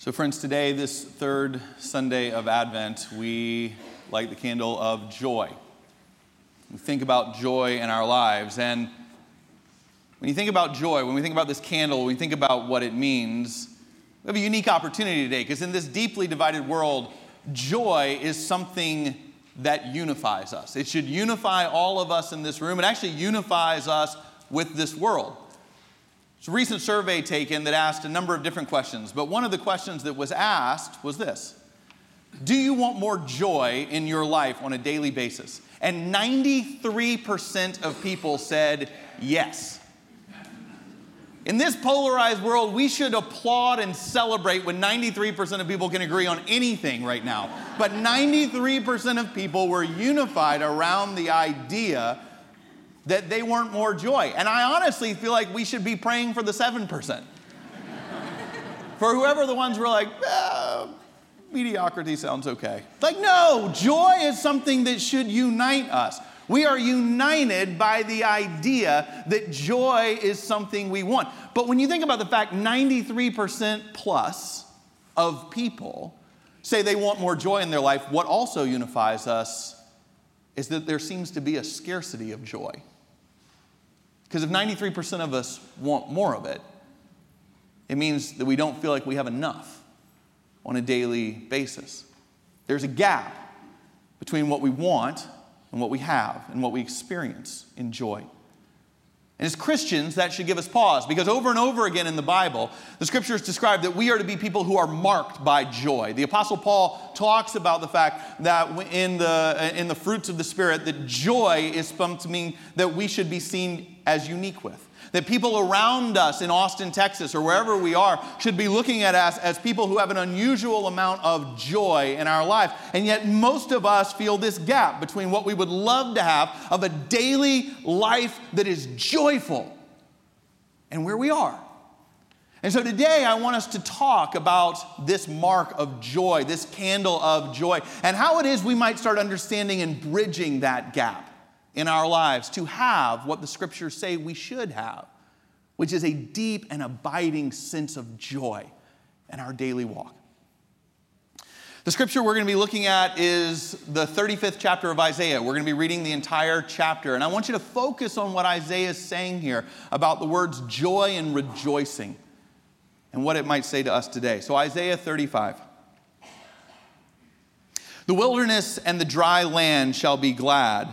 So, friends, today, this third Sunday of Advent, we light the candle of joy. We think about joy in our lives. And when you think about joy, when we think about this candle, when we think about what it means, we have a unique opportunity today because in this deeply divided world, joy is something that unifies us. It should unify all of us in this room. It actually unifies us with this world. It's a recent survey taken that asked a number of different questions, but one of the questions that was asked was this Do you want more joy in your life on a daily basis? And 93% of people said yes. In this polarized world, we should applaud and celebrate when 93% of people can agree on anything right now. But 93% of people were unified around the idea that they weren't more joy. And I honestly feel like we should be praying for the 7%. for whoever the ones were like, eh, mediocrity sounds okay. Like, no, joy is something that should unite us. We are united by the idea that joy is something we want. But when you think about the fact 93% plus of people say they want more joy in their life, what also unifies us is that there seems to be a scarcity of joy. Because if 93% of us want more of it, it means that we don't feel like we have enough on a daily basis. There's a gap between what we want and what we have and what we experience in joy. And as Christians, that should give us pause because over and over again in the Bible, the scriptures describe that we are to be people who are marked by joy. The Apostle Paul talks about the fact that in the, in the fruits of the Spirit, that joy is something that we should be seen as unique with. That people around us in Austin, Texas, or wherever we are, should be looking at us as people who have an unusual amount of joy in our life. And yet, most of us feel this gap between what we would love to have of a daily life that is joyful and where we are. And so today I want us to talk about this mark of joy, this candle of joy, and how it is we might start understanding and bridging that gap in our lives to have what the scriptures say we should have, which is a deep and abiding sense of joy in our daily walk. The scripture we're going to be looking at is the 35th chapter of Isaiah. We're going to be reading the entire chapter. And I want you to focus on what Isaiah is saying here about the words joy and rejoicing and what it might say to us today. So, Isaiah 35. The wilderness and the dry land shall be glad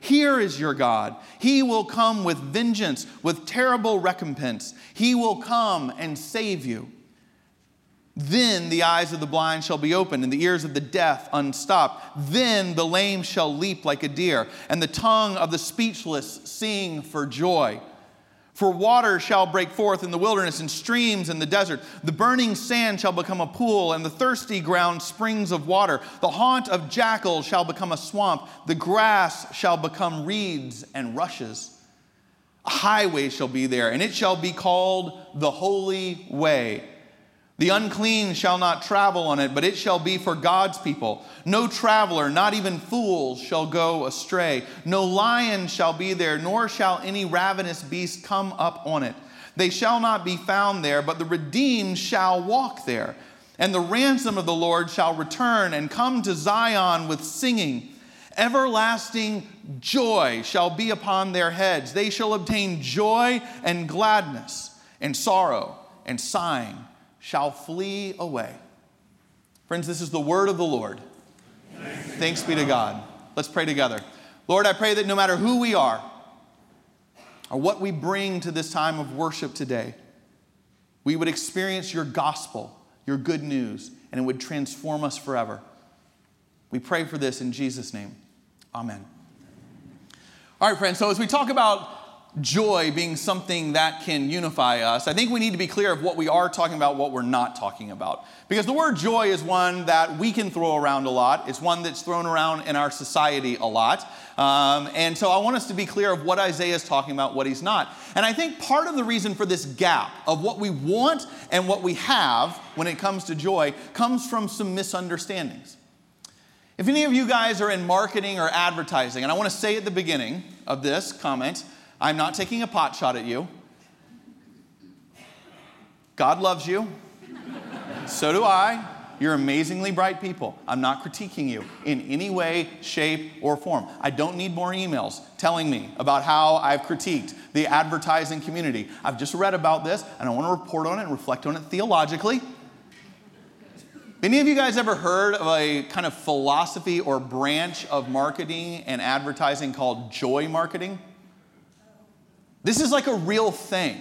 Here is your God. He will come with vengeance, with terrible recompense. He will come and save you. Then the eyes of the blind shall be opened, and the ears of the deaf unstopped. Then the lame shall leap like a deer, and the tongue of the speechless sing for joy. For water shall break forth in the wilderness and streams in the desert. The burning sand shall become a pool, and the thirsty ground springs of water. The haunt of jackals shall become a swamp. The grass shall become reeds and rushes. A highway shall be there, and it shall be called the Holy Way. The unclean shall not travel on it, but it shall be for God's people. No traveler, not even fools, shall go astray. No lion shall be there, nor shall any ravenous beast come up on it. They shall not be found there, but the redeemed shall walk there. And the ransom of the Lord shall return and come to Zion with singing. Everlasting joy shall be upon their heads. They shall obtain joy and gladness, and sorrow and sighing shall flee away. Friends, this is the word of the Lord. Thanks, be to God. Let's pray together. Lord, I pray that no matter who we are or what we bring to this time of worship today, we would experience your gospel, your good news, and it would transform us forever. We pray for this in Jesus' name. Amen. All right, friends, so as we talk about joy being something that can unify us, I think we need to be clear of what we are talking about, what we're not talking about. Because the word joy is one that we can throw around a lot, it's one that's thrown around in our society a lot. Um, and so I want us to be clear of what Isaiah is talking about, what he's not. And I think part of the reason for this gap of what we want and what we have when it comes to joy comes from some misunderstandings. If any of you guys are in marketing or advertising, and I want to say at the beginning of this comment, I'm not taking a pot shot at you. God loves you. so do I. You're amazingly bright people. I'm not critiquing you in any way, shape, or form. I don't need more emails telling me about how I've critiqued the advertising community. I've just read about this and I want to report on it and reflect on it theologically. Any of you guys ever heard of a kind of philosophy or branch of marketing and advertising called joy marketing? This is like a real thing.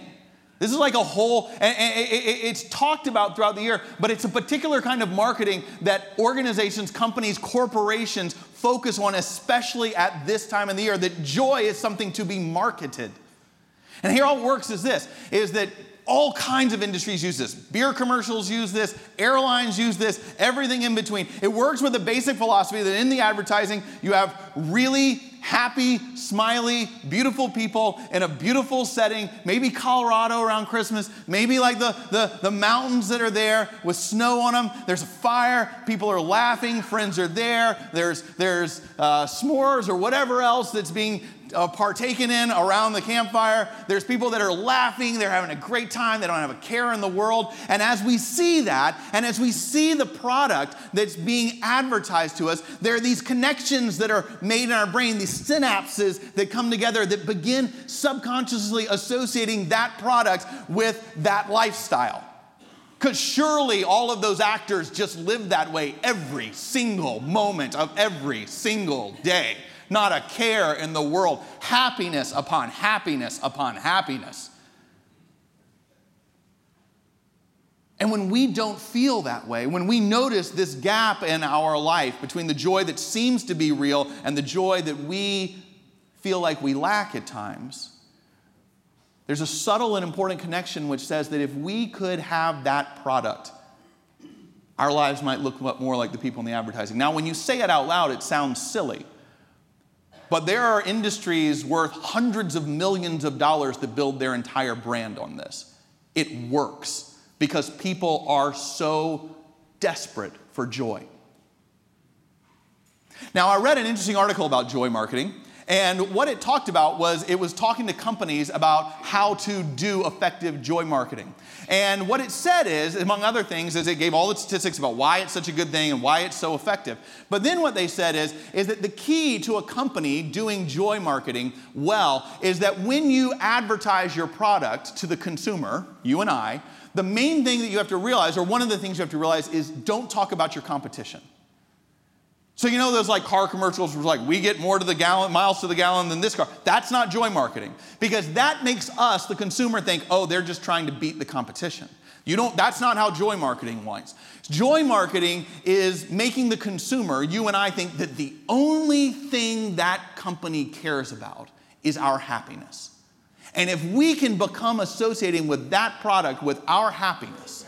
This is like a whole, and it's talked about throughout the year, but it's a particular kind of marketing that organizations, companies, corporations focus on, especially at this time of the year, that joy is something to be marketed. And here all works is this, is that all kinds of industries use this. Beer commercials use this, airlines use this, everything in between. It works with the basic philosophy that in the advertising, you have really happy, smiley, beautiful people in a beautiful setting, maybe Colorado around Christmas, maybe like the, the, the mountains that are there with snow on them. There's a fire, people are laughing, friends are there, there's, there's uh, s'mores or whatever else that's being uh, partaken in around the campfire. There's people that are laughing, they're having a great time, they don't have a care in the world. And as we see that, and as we see the product that's being advertised to us, there are these connections that are made in our brain, these synapses that come together that begin subconsciously associating that product with that lifestyle. Because surely all of those actors just live that way every single moment of every single day not a care in the world. Happiness upon happiness upon happiness. And when we don't feel that way, when we notice this gap in our life between the joy that seems to be real and the joy that we feel like we lack at times, there's a subtle and important connection which says that if we could have that product, our lives might look more like the people in the advertising. Now, when you say it out loud, it sounds silly. But there are industries worth hundreds of millions of dollars that build their entire brand on this. It works because people are so desperate for joy. Now, I read an interesting article about joy marketing, and what it talked about was it was talking to companies about how to do effective joy marketing. And what it said is, among other things, is it gave all the statistics about why it's such a good thing and why it's so effective. But then what they said is, is that the key to a company doing joy marketing well is that when you advertise your product to the consumer, you and I, the main thing that you have to realize, or one of the things you have to realize, is don't talk about your competition. So you know those like car commercials where like we get more to the gallon, miles to the gallon than this car. That's not joy marketing because that makes us, the consumer, think, oh, they're just trying to beat the competition. You don't. That's not how joy marketing works. Joy marketing is making the consumer, you and I, think that the only thing that company cares about is our happiness. And if we can become associating with that product with our happiness,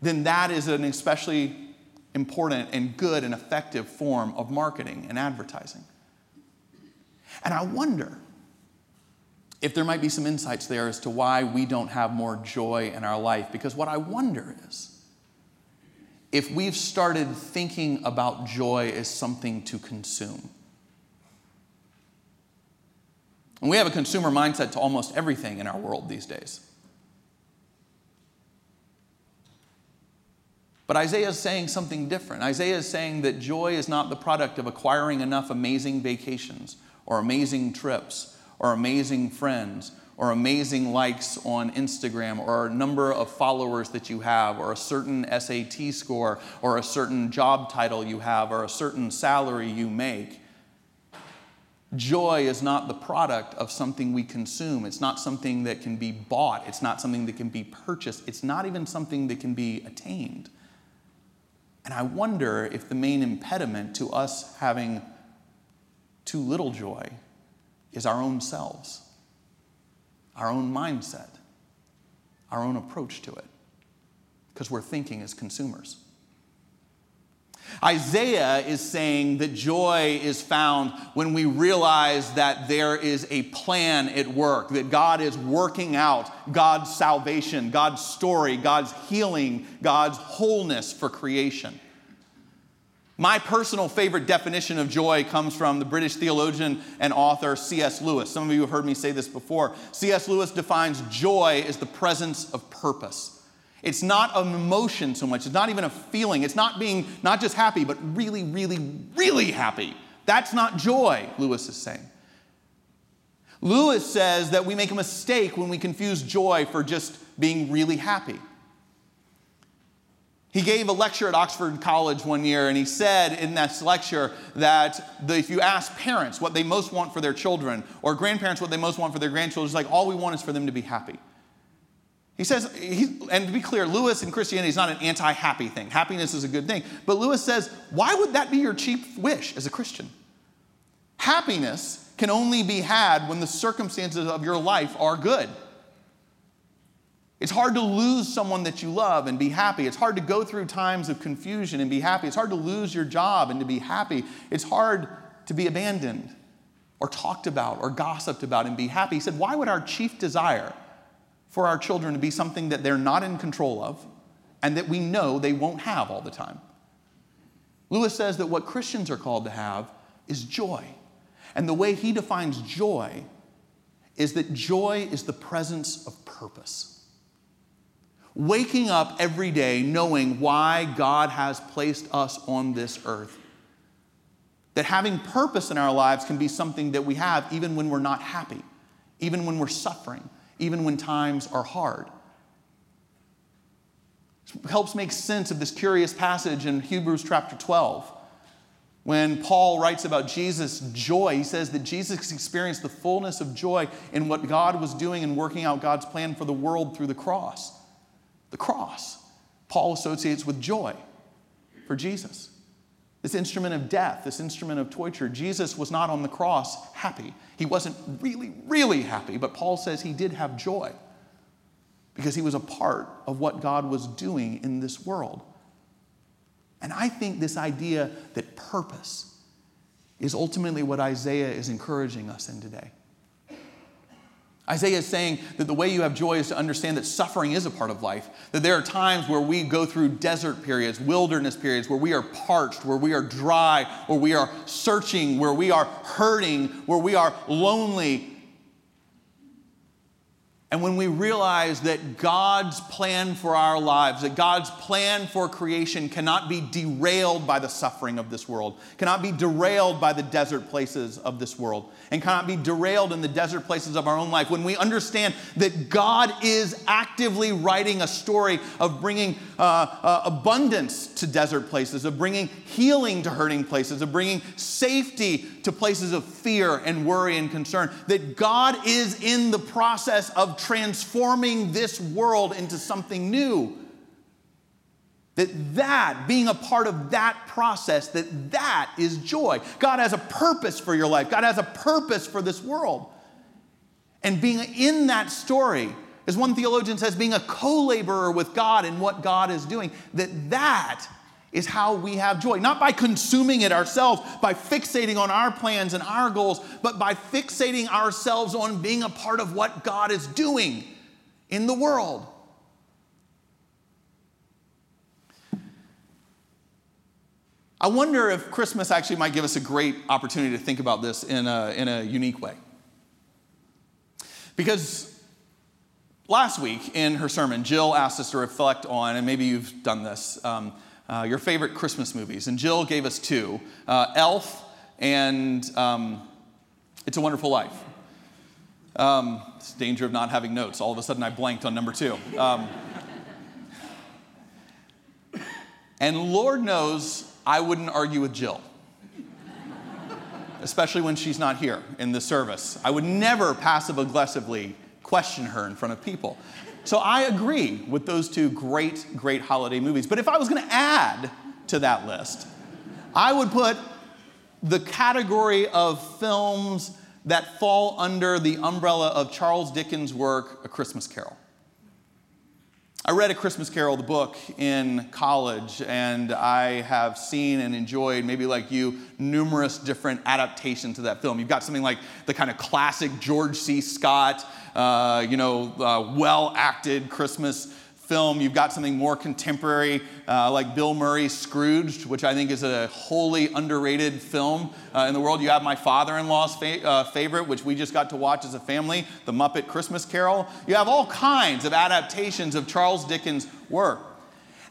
then that is an especially important and good and effective form of marketing and advertising. And I wonder if there might be some insights there as to why we don't have more joy in our life. Because what I wonder is if we've started thinking about joy as something to consume. And we have a consumer mindset to almost everything in our world these days. But Isaiah is saying something different. Isaiah is saying that joy is not the product of acquiring enough amazing vacations or amazing trips or amazing friends or amazing likes on Instagram or a number of followers that you have or a certain SAT score or a certain job title you have or a certain salary you make. Joy is not the product of something we consume. It's not something that can be bought. It's not something that can be purchased. It's not even something that can be attained. And I wonder if the main impediment to us having too little joy is our own selves. our own mindset, our own approach to it, because we're thinking as consumers. Isaiah is saying that joy is found when we realize that there is a plan at work, that God is working out God's salvation, God's story, God's healing, God's wholeness for creation. My personal favorite definition of joy comes from the British theologian and author C.S. Lewis. Some of you have heard me say this before. C.S. Lewis defines joy as the presence of purpose. It's not an emotion so much. It's not even a feeling. It's not being not just happy, but really, really, really happy. That's not joy, Lewis is saying. Lewis says that we make a mistake when we confuse joy for just being really happy. He gave a lecture at Oxford College one year, and he said in that lecture that the, if you ask parents what they most want for their children, or grandparents what they most want for their grandchildren, it's like all we want is for them to be happy. He says, he, and to be clear, Lewis in Christianity is not an anti happy thing. Happiness is a good thing. But Lewis says, why would that be your chief wish as a Christian? Happiness can only be had when the circumstances of your life are good. It's hard to lose someone that you love and be happy. It's hard to go through times of confusion and be happy. It's hard to lose your job and to be happy. It's hard to be abandoned or talked about or gossiped about and be happy. He said, Why would our chief desire for our children to be something that they're not in control of and that we know they won't have all the time. Lewis says that what Christians are called to have is joy. And the way he defines joy is that joy is the presence of purpose. Waking up every day knowing why God has placed us on this earth. That having purpose in our lives can be something that we have even when we're not happy, even when we're suffering, even when times are hard. It helps make sense of this curious passage in Hebrews chapter 12. When Paul writes about Jesus' joy, he says that Jesus experienced the fullness of joy in what God was doing and working out God's plan for the world through the cross. The cross, Paul associates with joy for Jesus. This instrument of death, this instrument of torture, Jesus was not on the cross happy. He wasn't really, really happy, but Paul says he did have joy because he was a part of what God was doing in this world. And I think this idea that purpose is ultimately what Isaiah is encouraging us in today. Isaiah is saying that the way you have joy is to understand that suffering is a part of life. That there are times where we go through desert periods, wilderness periods, where we are parched, where we are dry, where we are searching, where we are hurting, where we are lonely, and when we realize that God's plan for our lives, that God's plan for creation cannot be derailed by the suffering of this world, cannot be derailed by the desert places of this world, and cannot be derailed in the desert places of our own life, when we understand that God is actively writing a story of bringing uh, uh, abundance to desert places, of bringing healing to hurting places, of bringing safety to places of fear and worry and concern, that God is in the process of transforming this world into something new. That that, being a part of that process, that that is joy. God has a purpose for your life. God has a purpose for this world. And being in that story, as one theologian says, being a co-laborer with God in what God is doing, that that is how we have joy. Not by consuming it ourselves, by fixating on our plans and our goals, but by fixating ourselves on being a part of what God is doing in the world. I wonder if Christmas actually might give us a great opportunity to think about this in a, in a unique way. Because last week in her sermon, Jill asked us to reflect on, and maybe you've done this. Um, uh, your favorite Christmas movies. And Jill gave us two uh, Elf and um, It's a Wonderful Life. Um, it's danger of not having notes. All of a sudden, I blanked on number two. Um, and Lord knows I wouldn't argue with Jill, especially when she's not here in the service. I would never passive aggressively question her in front of people. So I agree with those two great, great holiday movies. But if I was going to add to that list, I would put the category of films that fall under the umbrella of Charles Dickens' work, A Christmas Carol. I read A Christmas Carol, the book, in college, and I have seen and enjoyed, maybe like you, numerous different adaptations of that film. You've got something like the kind of classic George C. Scott, uh, you know, uh, well acted Christmas film. You've got something more contemporary, uh, like Bill Murray's Scrooged, which I think is a wholly underrated film uh, in the world. You have my father in law's fa- uh, favorite, which we just got to watch as a family, The Muppet Christmas Carol. You have all kinds of adaptations of Charles Dickens' work.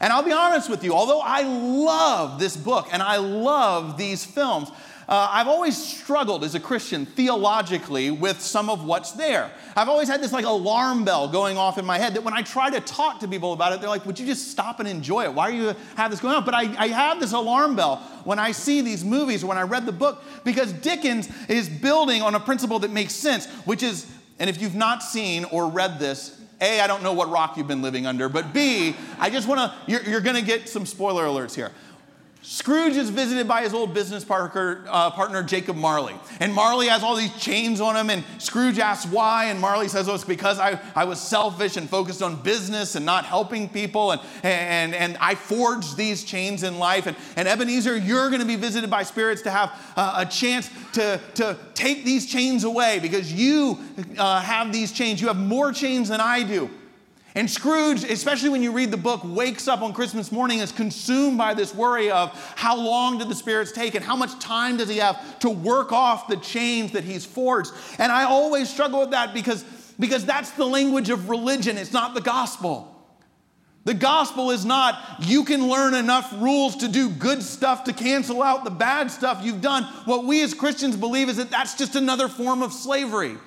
And I'll be honest with you, although I love this book and I love these films, uh, I've always struggled as a Christian theologically with some of what's there. I've always had this like alarm bell going off in my head that when I try to talk to people about it, they're like, Would you just stop and enjoy it? Why do you have this going on? But I, I have this alarm bell when I see these movies or when I read the book because Dickens is building on a principle that makes sense, which is, and if you've not seen or read this, a, I don't know what rock you've been living under, but B, I just wanna, you're, you're gonna get some spoiler alerts here. Scrooge is visited by his old business partner, uh, partner, Jacob Marley. And Marley has all these chains on him, and Scrooge asks why, and Marley says, Oh, it's because I, I was selfish and focused on business and not helping people, and, and, and I forged these chains in life. And, and Ebenezer, you're going to be visited by spirits to have uh, a chance to, to take these chains away because you uh, have these chains. You have more chains than I do. And Scrooge, especially when you read the book, wakes up on Christmas morning is consumed by this worry of how long did the spirits take and how much time does he have to work off the chains that he's forged. And I always struggle with that because, because that's the language of religion, it's not the gospel. The gospel is not you can learn enough rules to do good stuff to cancel out the bad stuff you've done. What we as Christians believe is that that's just another form of slavery.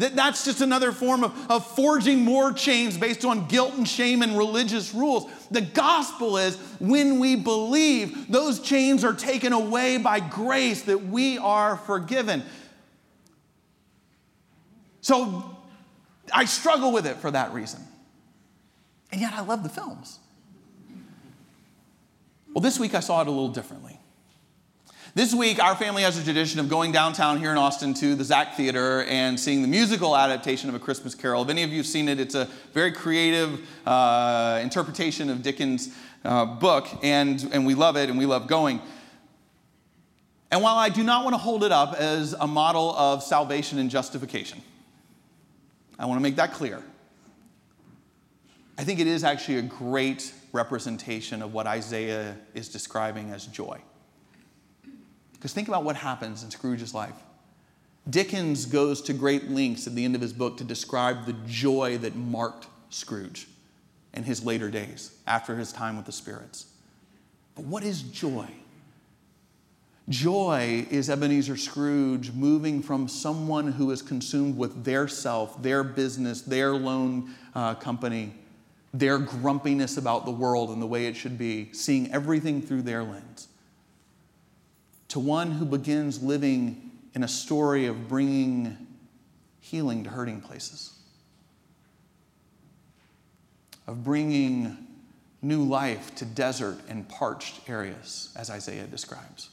That, that's just another form of, of forging more chains based on guilt and shame and religious rules. The gospel is when we believe, those chains are taken away by grace, that we are forgiven. So I struggle with it for that reason. And yet I love the films. Well, this week I saw it a little differently. This week, our family has a tradition of going downtown here in Austin to the Zach Theater and seeing the musical adaptation of A Christmas Carol. If any of you have seen it, it's a very creative uh, interpretation of Dickens' uh, book, and, and we love it and we love going. And while I do not want to hold it up as a model of salvation and justification, I want to make that clear. I think it is actually a great representation of what Isaiah is describing as joy. Because think about what happens in Scrooge's life. Dickens goes to great lengths at the end of his book to describe the joy that marked Scrooge in his later days after his time with the spirits. But what is joy? Joy is Ebenezer Scrooge moving from someone who is consumed with their self, their business, their loan uh, company, their grumpiness about the world and the way it should be, seeing everything through their lens, to one who begins living in a story of bringing healing to hurting places, of bringing new life to desert and parched areas, as Isaiah describes.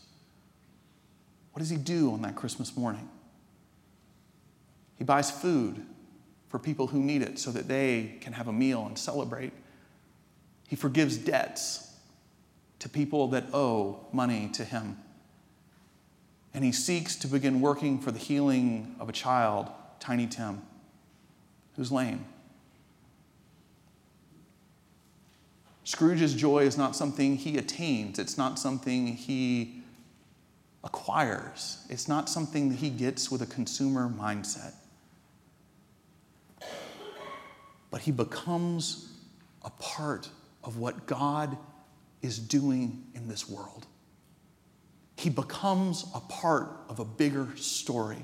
What does he do on that Christmas morning? He buys food for people who need it so that they can have a meal and celebrate. He forgives debts to people that owe money to him and he seeks to begin working for the healing of a child, Tiny Tim, who's lame. Scrooge's joy is not something he attains, it's not something he acquires, it's not something that he gets with a consumer mindset. But he becomes a part of what God is doing in this world he becomes a part of a bigger story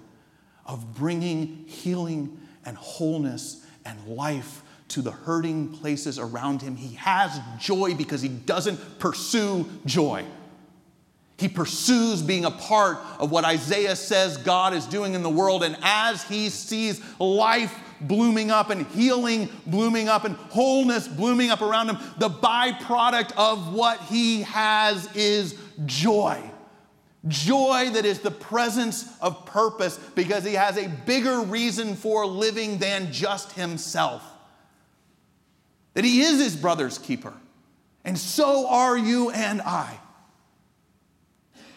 of bringing healing and wholeness and life to the hurting places around him. He has joy because he doesn't pursue joy. He pursues being a part of what Isaiah says God is doing in the world. And as he sees life blooming up and healing blooming up and wholeness blooming up around him, the byproduct of what he has is joy Joy that is the presence of purpose because he has a bigger reason for living than just himself. That he is his brother's keeper. And so are you and I.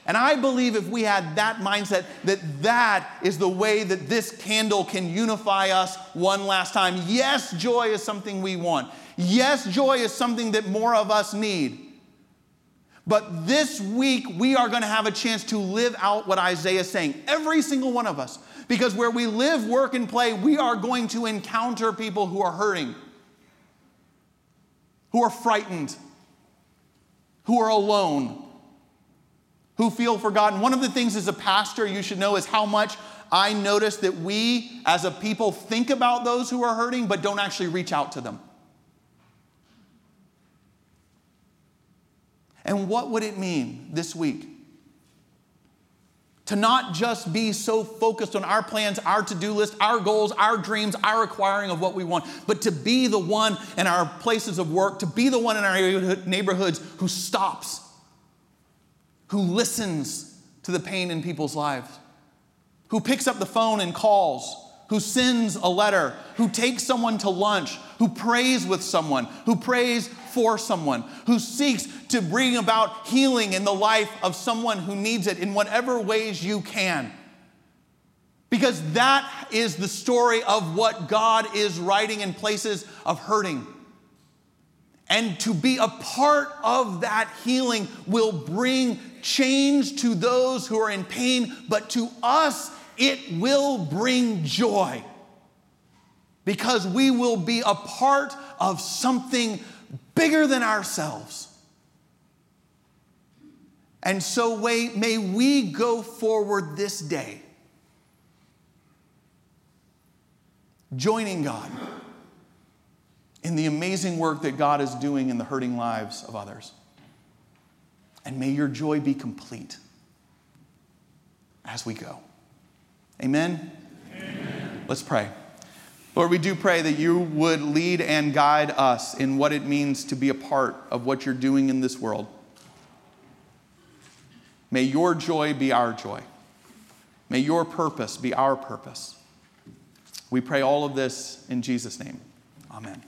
And I believe if we had that mindset, that that is the way that this candle can unify us one last time. Yes, joy is something we want. Yes, joy is something that more of us need. But this week, we are going to have a chance to live out what Isaiah is saying, every single one of us. Because where we live, work, and play, we are going to encounter people who are hurting, who are frightened, who are alone, who feel forgotten. One of the things as a pastor you should know is how much I notice that we as a people think about those who are hurting, but don't actually reach out to them. And what would it mean this week? To not just be so focused on our plans, our to do list, our goals, our dreams, our acquiring of what we want, but to be the one in our places of work, to be the one in our neighborhoods who stops, who listens to the pain in people's lives, who picks up the phone and calls, who sends a letter, who takes someone to lunch, who prays with someone, who prays for someone, who seeks to bring about healing in the life of someone who needs it in whatever ways you can. Because that is the story of what God is writing in places of hurting. And to be a part of that healing will bring change to those who are in pain, but to us, it will bring joy. Because we will be a part of something bigger than ourselves. And so may we go forward this day joining God in the amazing work that God is doing in the hurting lives of others. And may your joy be complete as we go. Amen? Amen. Let's pray. Lord, we do pray that you would lead and guide us in what it means to be a part of what you're doing in this world. May your joy be our joy. May your purpose be our purpose. We pray all of this in Jesus' name. Amen.